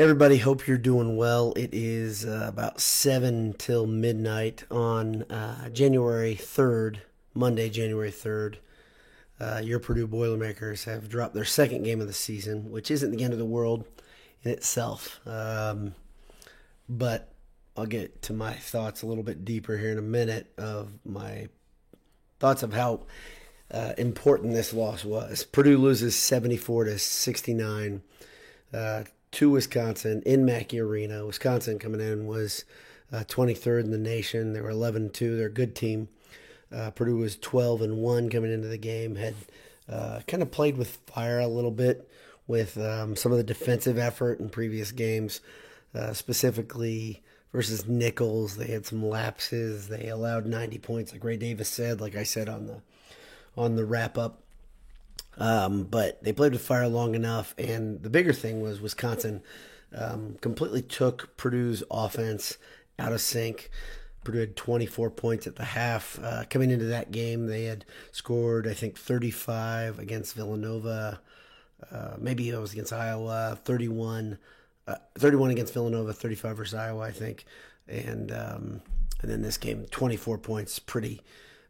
Everybody, hope you're doing well. It is uh, about 7 till midnight on uh, January 3rd, Monday, January 3rd. Uh, your Purdue Boilermakers have dropped their second game of the season, which isn't the end of the world in itself. Um, but I'll get to my thoughts a little bit deeper here in a minute of my thoughts of how uh, important this loss was. Purdue loses 74 to 69 uh, to Wisconsin in Mackey Arena. Wisconsin coming in was uh, 23rd in the nation. They were 11 2. They're a good team. Uh, Purdue was 12 and 1 coming into the game. Had uh, kind of played with fire a little bit with um, some of the defensive effort in previous games, uh, specifically versus Nicholls. They had some lapses. They allowed 90 points, like Ray Davis said. Like I said on the on the wrap up um, but they played with fire long enough, and the bigger thing was Wisconsin um, completely took Purdue's offense out of sync. Purdue had 24 points at the half. Uh, coming into that game, they had scored, I think, 35 against Villanova. Uh, maybe it was against Iowa, 31, uh, 31 against Villanova, 35 versus Iowa, I think. And um, and then this game, 24 points, pretty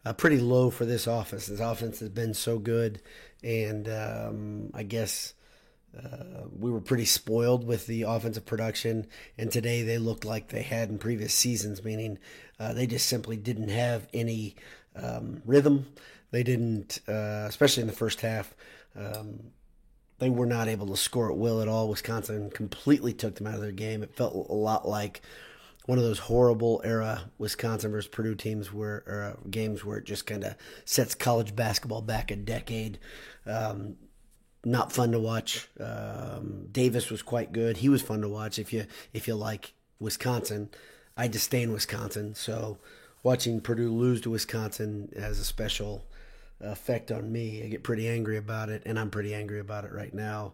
uh, pretty low for this offense. This offense has been so good, and um, I guess uh, we were pretty spoiled with the offensive production. And today they looked like they had in previous seasons, meaning uh, they just simply didn't have any um, rhythm. They didn't, uh, especially in the first half. Um, they were not able to score at will at all. Wisconsin completely took them out of their game. It felt a lot like one of those horrible era Wisconsin versus Purdue teams where games where it just kind of sets college basketball back a decade. Um, not fun to watch. Um, Davis was quite good. He was fun to watch if you if you like Wisconsin. I disdain Wisconsin, so watching Purdue lose to Wisconsin has a special effect on me. I get pretty angry about it, and I'm pretty angry about it right now.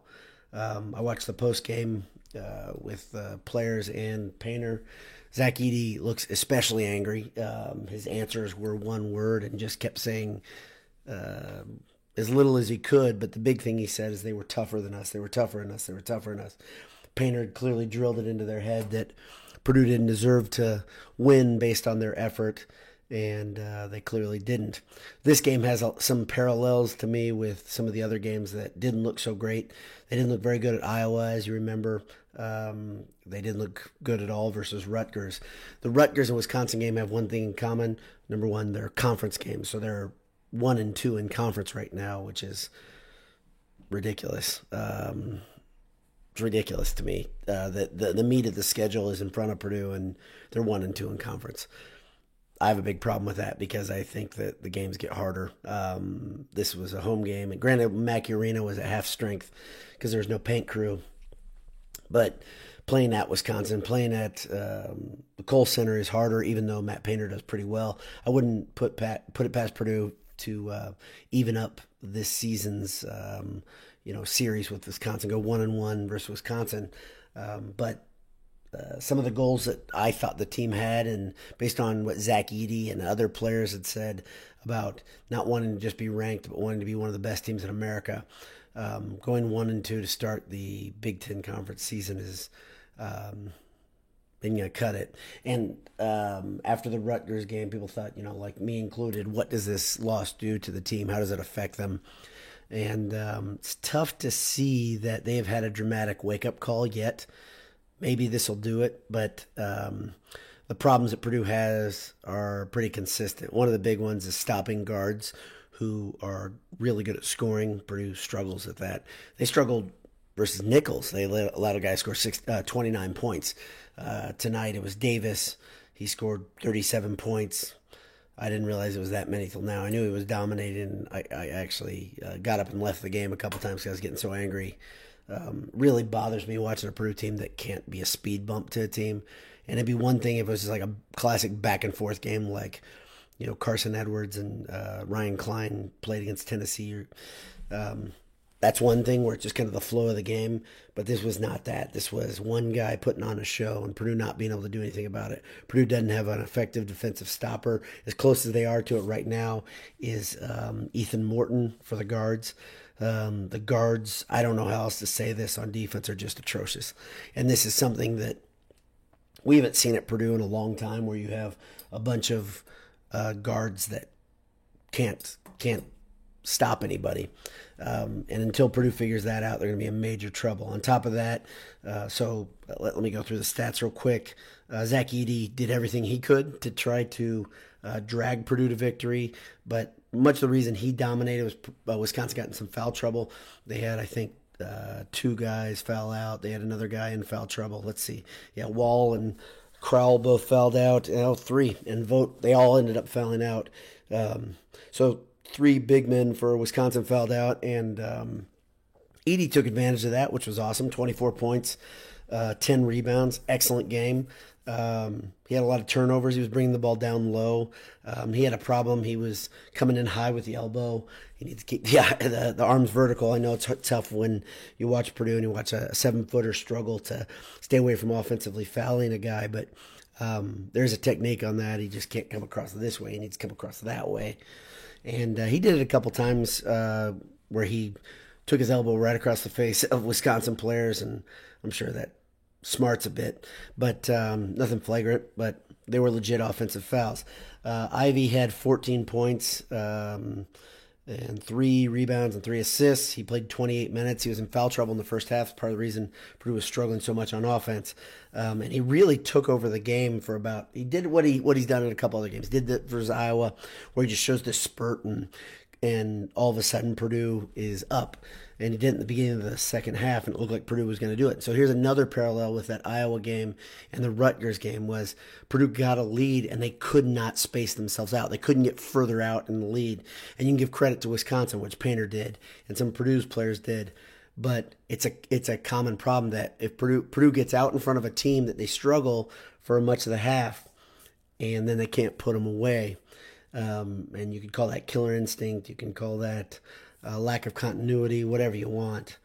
Um, I watched the post game uh, with uh, players and Painter. Zach Edey looks especially angry. Um, his answers were one word and just kept saying uh, as little as he could. But the big thing he said is they were tougher than us. They were tougher than us. They were tougher than us. Painter clearly drilled it into their head that Purdue didn't deserve to win based on their effort and uh, they clearly didn't. This game has some parallels to me with some of the other games that didn't look so great. They didn't look very good at Iowa, as you remember. Um, they didn't look good at all versus Rutgers. The Rutgers and Wisconsin game have one thing in common. Number one, they're conference games, so they're one and two in conference right now, which is ridiculous. Um, it's ridiculous to me. Uh, the, the the meat of the schedule is in front of Purdue, and they're one and two in conference. I have a big problem with that because I think that the games get harder. Um, this was a home game, and granted, Mackey Arena was at half strength because there was no paint crew. But playing at Wisconsin, playing at um, the Kohl Center is harder, even though Matt Painter does pretty well. I wouldn't put Pat, put it past Purdue to uh, even up this season's um, you know series with Wisconsin, go one and one versus Wisconsin. Um, but uh, some of the goals that I thought the team had, and based on what Zach Edey and other players had said about not wanting to just be ranked, but wanting to be one of the best teams in America. Um, going one and two to start the Big Ten conference season is um, to cut it. And um, after the Rutgers game, people thought, you know, like me included, what does this loss do to the team? How does it affect them? And um, it's tough to see that they have had a dramatic wake up call yet maybe this will do it, but um, the problems that Purdue has are pretty consistent. One of the big ones is stopping guards who are really good at scoring. Purdue struggles at that. They struggled versus Nicholls. They allowed a guy score six, uh, 29 points. Uh, tonight it was Davis. He scored 37 points. I didn't realize it was that many till now. I knew he was dominating. I, I actually uh, got up and left the game a couple times because I was getting so angry um, really bothers me watching a Purdue team that can't be a speed bump to a team. And it'd be one thing if it was just like a classic back and forth game, like you know Carsen Edwards and uh, Ryan Cline played against Tennessee. Um, that's one thing where it's just kind of the flow of the game. But this was not that. This was one guy putting on a show and Purdue not being able to do anything about it. Purdue doesn't have an effective defensive stopper. As close as they are to it right now is um, Ethan Morton for the guards. Um, the guards, I don't know how else to say this on defense, are just atrocious. And this is something that we haven't seen at Purdue in a long time, where you have a bunch of uh, guards that can't can't stop anybody. Um, and until Purdue figures that out, they're going to be in major trouble. On top of that, uh, so let, let, me go through the stats real quick. Uh, Zach Edey did everything he could to try to uh, drag Purdue to victory, but much of the reason he dominated was uh, Wisconsin got in some foul trouble. They had, I think, uh, two guys foul out. They had another guy in foul trouble. Let's see. Yeah, Wahl and Crowl both fouled out. You three and Vogt They all ended up fouling out. Um, so three big men for Wisconsin fouled out, and um, Edey took advantage of that, which was awesome. 24 points, uh, 10 rebounds, excellent game. Um, he had a lot of turnovers. He was bringing the ball down low. Um, he had a problem. He was coming in high with the elbow. He needs to keep yeah the, the arms vertical. I know it's tough when you watch Purdue and you watch a seven footer struggle to stay away from offensively fouling a guy, but um, there's a technique on that. He just can't come across this way. He needs to come across that way. And uh, he did it a couple times uh, where he took his elbow right across the face of Wisconsin players, and I'm sure that smarts a bit, but um, nothing flagrant. But they were legit offensive fouls. Uh, Ivey had 14 points. Um, and three rebounds and three assists. He played 28 minutes. He was in foul trouble in the first half. Part of the reason Purdue was struggling so much on offense, um, and he really took over the game for about. He did what he what he's done in a couple other games. Did that versus Iowa, where he just shows this spurt and and all of a sudden Purdue is up and he did in the beginning of the second half, and it looked like Purdue was going to do it. So here's another parallel with that Iowa game and the Rutgers game was Purdue got a lead and they could not space themselves out. They couldn't get further out in the lead. And you can give credit to Wisconsin, which Painter did, and some Purdue's players did. But it's a it's a common problem that if Purdue Purdue gets out in front of a team that they struggle for much of the half, and then they can't put them away. Um, and you can call that killer instinct. You can call that uh, lack of continuity, whatever you want.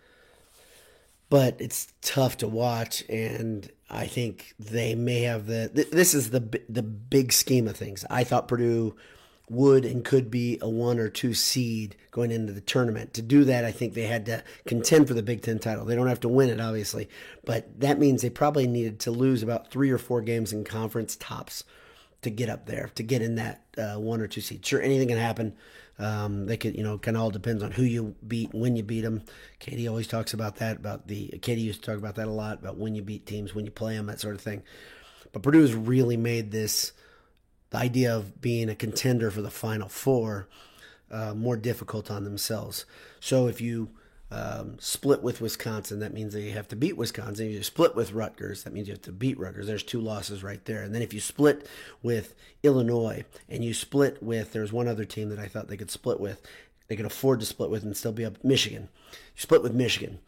But it's tough to watch, and I think they may have the. Th- this is the the big scheme of things. I thought Purdue would and could be a one or two seed going into the tournament. To do that, I think they had to contend for the Big Ten title. They don't have to win it, obviously, but that means they probably needed to lose about three or four games in conference tops to get up there, to get in that uh, one or two seed. Sure, anything can happen. Um, they could, you know, kind of all depends on who you beat, when you beat them. Keady always talks about that. About the Keady used to talk about that a lot about when you beat teams, when you play them, that sort of thing. But Purdue has really made this the idea of being a contender for the Final Four uh, more difficult on themselves. So if you um, split with Wisconsin, that means that you have to beat Wisconsin. If you split with Rutgers, that means you have to beat Rutgers. There's two losses right there. And then if you split with Illinois and you split with, there's one other team that I thought they could split with, they could afford to split with and still be up Michigan. You split with Michigan.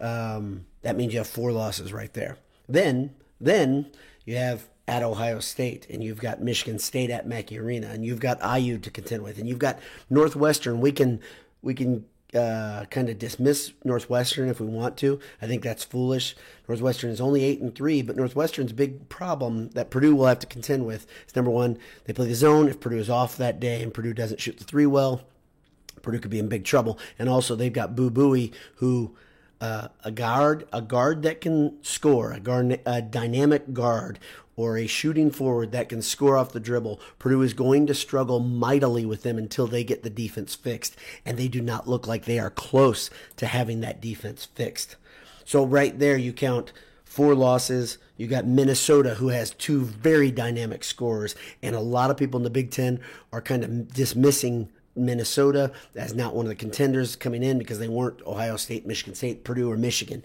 Um, that means you have four losses right there. Then, then you have at Ohio State, and you've got Michigan State at Mackey Arena, and you've got IU to contend with, and you've got Northwestern. We can we can uh, kind of dismiss Northwestern if we want to. I think that's foolish. Northwestern is only eight and three, but Northwestern's big problem that Purdue will have to contend with is number one, they play the zone. If Purdue is off that day and Purdue doesn't shoot the three well, Purdue could be in big trouble. And also, they've got Boo Buie, who uh, a guard, a guard that can score, a guard, a dynamic guard or a shooting forward that can score off the dribble, Purdue is going to struggle mightily with them until they get the defense fixed. And they do not look like they are close to having that defense fixed. So, right there, you count four losses. You got Minnesota, who has two very dynamic scorers. And a lot of people in the Big Ten are kind of dismissing Minnesota as not one of the contenders coming in because they weren't Ohio State, Michigan State, Purdue, or Michigan.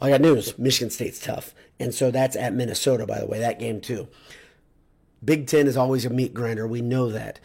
I got news. Michigan State's tough. And so that's at Minnesota, by the way, that game too. Big Ten is always a meat grinder. We know that.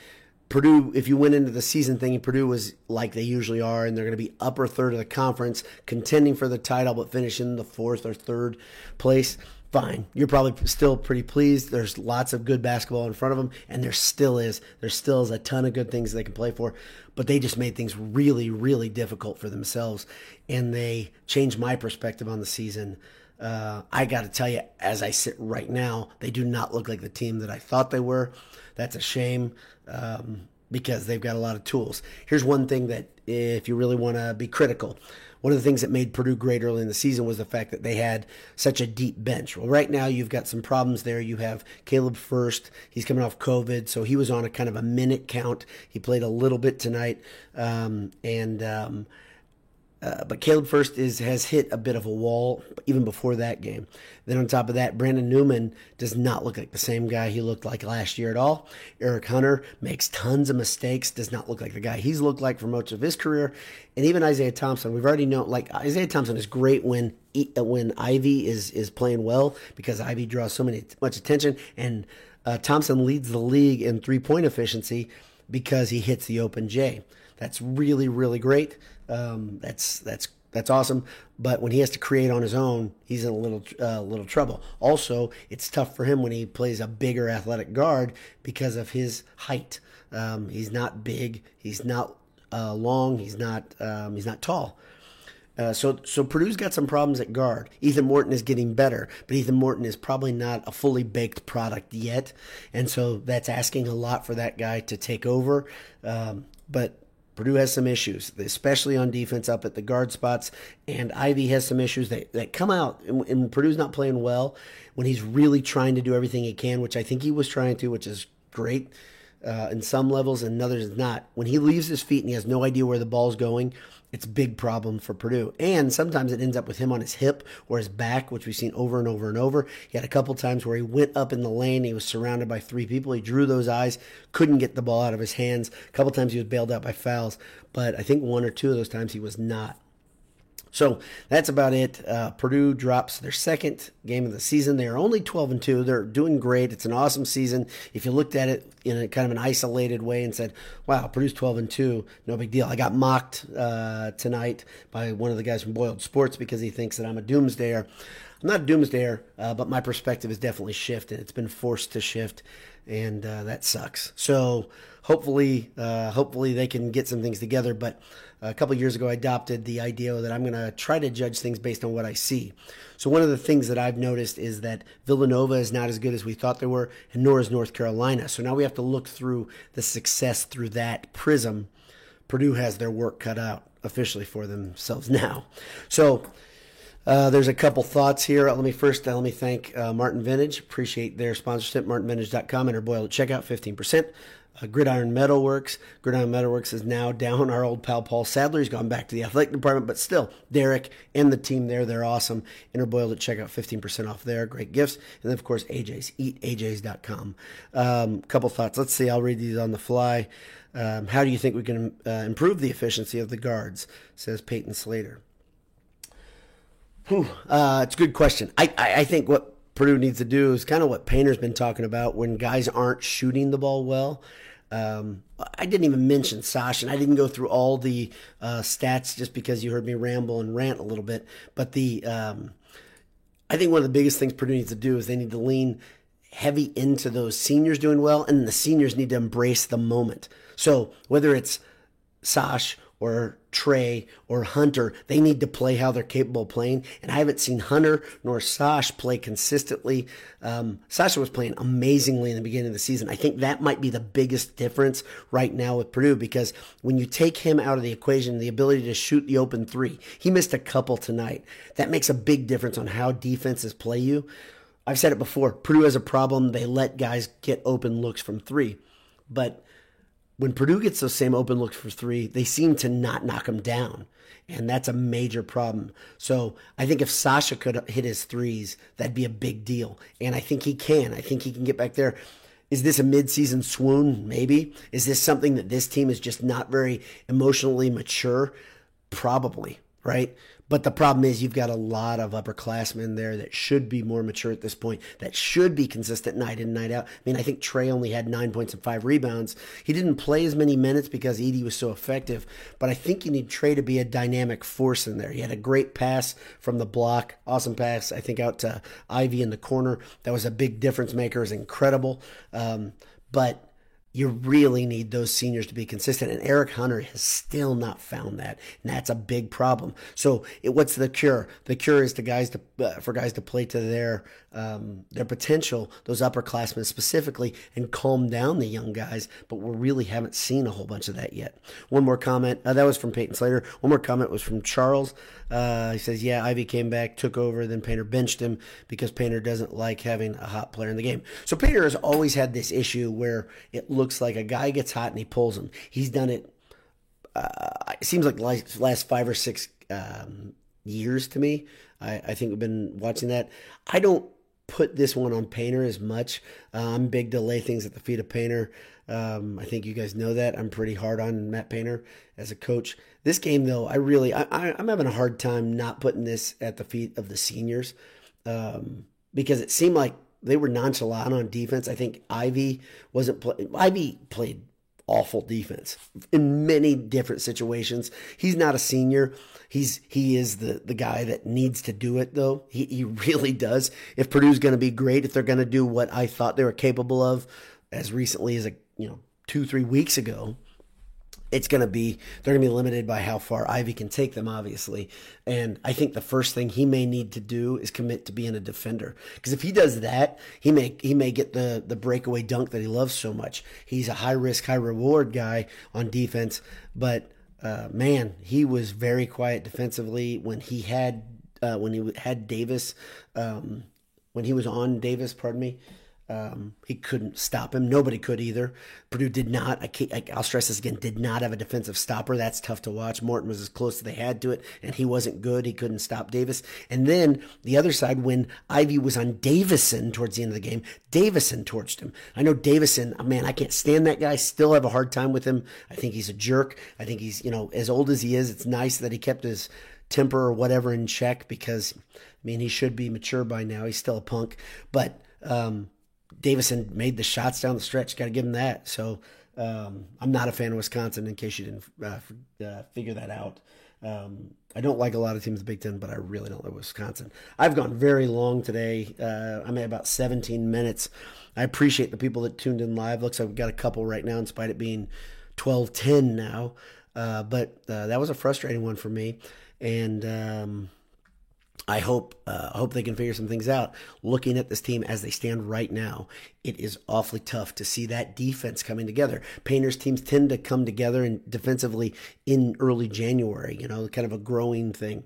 Purdue, if you went into the season thinking Purdue was like they usually are, and they're going to be upper third of the conference, contending for the title, but finishing the fourth or third place, fine. You're probably still pretty pleased. There's lots of good basketball in front of them, and there still is. There still is a ton of good things they can play for, but they just made things really, really difficult for themselves, and they changed my perspective on the season. Uh, I got to tell you, as I sit right now, they do not look like the team that I thought they were. That's a shame. Um, because they've got a lot of tools. Here's one thing that, if you really want to be critical, one of the things that made Purdue great early in the season was the fact that they had such a deep bench. Well, right now you've got some problems there. You have Caleb Furst. He's coming off COVID, so he was on a kind of a minute count. He played a little bit tonight, um, and um, uh, but Caleb Furst is has hit a bit of a wall even before that game. Then on top of that, Brandon Newman does not look like the same guy he looked like last year at all. Eric Hunter makes tons of mistakes, does not look like the guy he's looked like for most of his career. And even Isaiah Thompson, we've already known like Isaiah Thompson is great when when Ivey is is playing well because Ivey draws so many much attention and uh, Thompson leads the league in three point efficiency because he hits the open J. That's really really great. Um, that's that's that's awesome. But when he has to create on his own, he's in a little uh, little trouble. Also, it's tough for him when he plays a bigger athletic guard because of his height. Um, he's not big. He's not uh, long. He's not um, he's not tall. Uh, so, so Purdue's got some problems at guard. Ethan Morton is getting better, but Ethan Morton is probably not a fully baked product yet, and so that's asking a lot for that guy to take over. Um, but Purdue has some issues, especially on defense up at the guard spots, and Ivey has some issues that, that come out. And, and Purdue's not playing well when he's really trying to do everything he can, which I think he was trying to, which is great uh, in some levels and others it's not. When he leaves his feet and he has no idea where the ball's going, it's a big problem for Purdue. And sometimes it ends up with him on his hip or his back, which we've seen over and over and over. He had a couple times where he went up in the lane. He was surrounded by three people. He drew those eyes, couldn't get the ball out of his hands. A couple times he was bailed out by fouls, but I think one or two of those times he was not. So that's about it. Uh, Purdue drops their second game of the season. They are only 12 and 2. They're doing great. It's an awesome season. If you looked at it in a kind of an isolated way and said, wow, Purdue's 12 and 2, no big deal. I got mocked uh, tonight by one of the guys from Boiled Sports because he thinks that I'm a doomsdayer. I'm not a doomsdayer, uh, but my perspective has definitely shifted. It's been forced to shift, and uh, that sucks. So hopefully, uh, hopefully they can get some things together. But a couple years ago, I adopted the idea that I'm going to try to judge things based on what I see. So one of the things that I've noticed is that Villanova is not as good as we thought they were, and nor is North Carolina. So now we have to look through the success through that prism. Purdue has their work cut out officially for themselves now. So uh, there's a couple thoughts here. Let me first uh, let me thank uh, Martin Vintage. Appreciate their sponsorship. MartinVintage.com. Enter Boyle at checkout, 15%. Uh, Gridiron Metalworks. Gridiron Metalworks is now down. Our old pal Paul Sadler. He's gone back to the athletic department, but still, Derek and the team there, they're awesome. Enter Boyle at checkout, 15% off there. Great gifts. And then, of course, AJ's. EatAJ's.com. A um, couple thoughts. Let's see. I'll read these on the fly. Um, how do you think we can uh, improve the efficiency of the guards? Says Peyton Slater. Whew, uh, it's a good question. I, I, I think what Purdue needs to do is kind of what Painter's been talking about when guys aren't shooting the ball well. Um, I didn't even mention Sash, and I didn't go through all the uh, stats just because you heard me ramble and rant a little bit. But the um, I think one of the biggest things Purdue needs to do is they need to lean heavy into those seniors doing well, and the seniors need to embrace the moment. So whether it's Sash or Trey or Hunter, they need to play how they're capable of playing. And I haven't seen Hunter nor Sash play consistently. Um, Sasha was playing amazingly in the beginning of the season. I think that might be the biggest difference right now with Purdue because when you take him out of the equation, the ability to shoot the open three, he missed a couple tonight. That makes a big difference on how defenses play you. I've said it before Purdue has a problem. They let guys get open looks from three. But when Purdue gets those same open looks for three, they seem to not knock them down. And that's a major problem. So I think if Sasha could hit his threes, that'd be a big deal. And I think he can. I think he can get back there. Is this a midseason swoon? Maybe. Is this something that this team is just not very emotionally mature? Probably, right? But the problem is you've got a lot of upperclassmen there that should be more mature at this point, that should be consistent night in, night out. I mean, I think Trey only had nine points and five rebounds. He didn't play as many minutes because Edey was so effective, but I think you need Trey to be a dynamic force in there. He had a great pass from the block, awesome pass, I think, out to Ivey in the corner. That was a big difference maker, was incredible. Um, but you really need those seniors to be consistent. And Eric Hunter has still not found that, and that's a big problem. So, it, what's the cure? The cure is to guys to uh, for guys to play to their um, their potential, those upperclassmen specifically, and calm down the young guys. But we really haven't seen a whole bunch of that yet. One more comment uh, that was from Peyton Slater. One more comment was from Charles. Uh, he says, "Yeah, Ivey came back, took over, then Painter benched him because Painter doesn't like having a hot player in the game." So Painter has always had this issue where it looks like a guy gets hot and he pulls him. He's done it. Uh, it seems like last five or six um, years to me. I, I think we've been watching that. I don't put this one on Painter as much. Uh, I'm big to lay things at the feet of Painter. Um, I think you guys know that. I'm pretty hard on Matt Painter as a coach. This game, though, I really I, am having a hard time not putting this at the feet of the seniors um, because it seemed like they were nonchalant on defense. I think Ivey wasn't Ivey played awful defense in many different situations. He's not a senior. He's he is the the guy that needs to do it though. He he really does. If Purdue's going to be great, if they're going to do what I thought they were capable of as recently as a, you know, 2 3 weeks ago, it's going to be they're going to be limited by how far Ivey can take them obviously and I think the first thing he may need to do is commit to being a defender because if he does that he may he may get the the breakaway dunk that he loves so much he's a high risk high reward guy on defense but uh, man, he was very quiet defensively when he had uh, when he had Davis, um, when he was on Davis. Pardon me. Um, he couldn't stop him. Nobody could either. Purdue did not. I will stress this again. Did not have a defensive stopper. That's tough to watch. Morton was as close as they had to it, and he wasn't good. He couldn't stop Davis. And then the other side, when Ivey was on Davison towards the end of the game, Davison torched him. I know Davison. Oh man, I can't stand that guy. Still have a hard time with him. I think he's a jerk. I think he's you know as old as he is. It's nice that he kept his temper or whatever in check because I mean he should be mature by now. He's still a punk, but. Um, Davison made the shots down the stretch. Got to give him that. So um, I'm not a fan of Wisconsin. In case you didn't uh, uh, figure that out, um, I don't like a lot of teams in the Big Ten, but I really don't like Wisconsin. I've gone very long today. Uh, I'm at about 17 minutes. I appreciate the people that tuned in live. Looks like we've got a couple right now, in spite of it being 12:10 now. Uh, but uh, that was a frustrating one for me, and. Um, I hope uh, I hope they can figure some things out. Looking at this team as they stand right now, it is awfully tough to see that defense coming together. Painter's teams tend to come together and defensively in early January. You know, kind of a growing thing.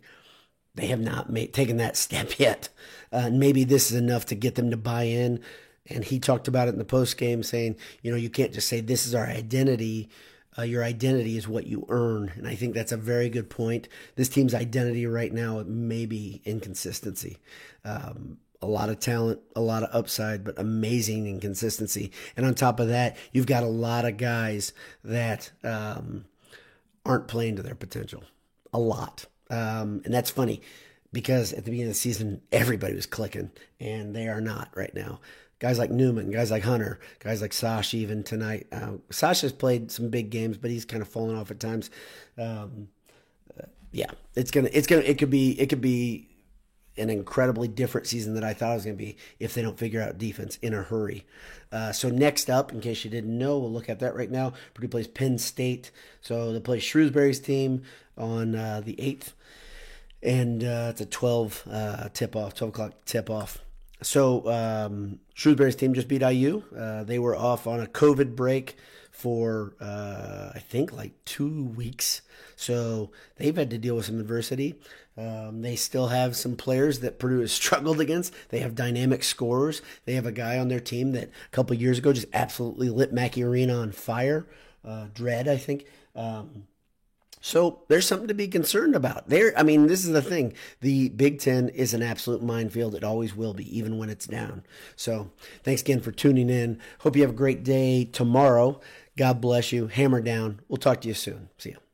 They have not made taken that step yet. Uh, maybe this is enough to get them to buy in. And he talked about it in the post game, saying, you know, you can't just say this is our identity uh, your identity is what you earn. And I think that's a very good point. This team's identity right now may be inconsistency. Um, a lot of talent, a lot of upside, but amazing inconsistency. And on top of that, you've got a lot of guys that um, aren't playing to their potential. A lot. Um, and that's funny because at the beginning of the season, everybody was clicking, and they are not right now guys like Newman, guys like Hunter, guys like Sash even tonight. Uh, Sash has played some big games, but he's kind of fallen off at times. Um, uh, yeah, it's gonna, it's gonna, it could be, it could be an incredibly different season than I thought it was to be if they don't figure out defense in a hurry. Uh, so next up, in case you didn't know, we'll look at that right now. Purdue plays Penn State, so they play Shrewsberry's team on uh, the eighth, and uh, it's a twelve uh, tip off, twelve o'clock tip off. So um, Shrewsberry's team just beat IU. Uh, they were off on a COVID break for uh, I think like two weeks, so they've had to deal with some adversity. Um, they still have some players that Purdue has struggled against. They have dynamic scorers. They have a guy on their team that a couple years ago just absolutely lit Mackey Arena on fire. Uh, Dread, I think. Um, so there's something to be concerned about. There, I mean, this is the thing. The Big Ten is an absolute minefield. It always will be, even when it's down. So thanks again for tuning in. Hope you have a great day tomorrow. God bless you. Hammer down. We'll talk to you soon. See you.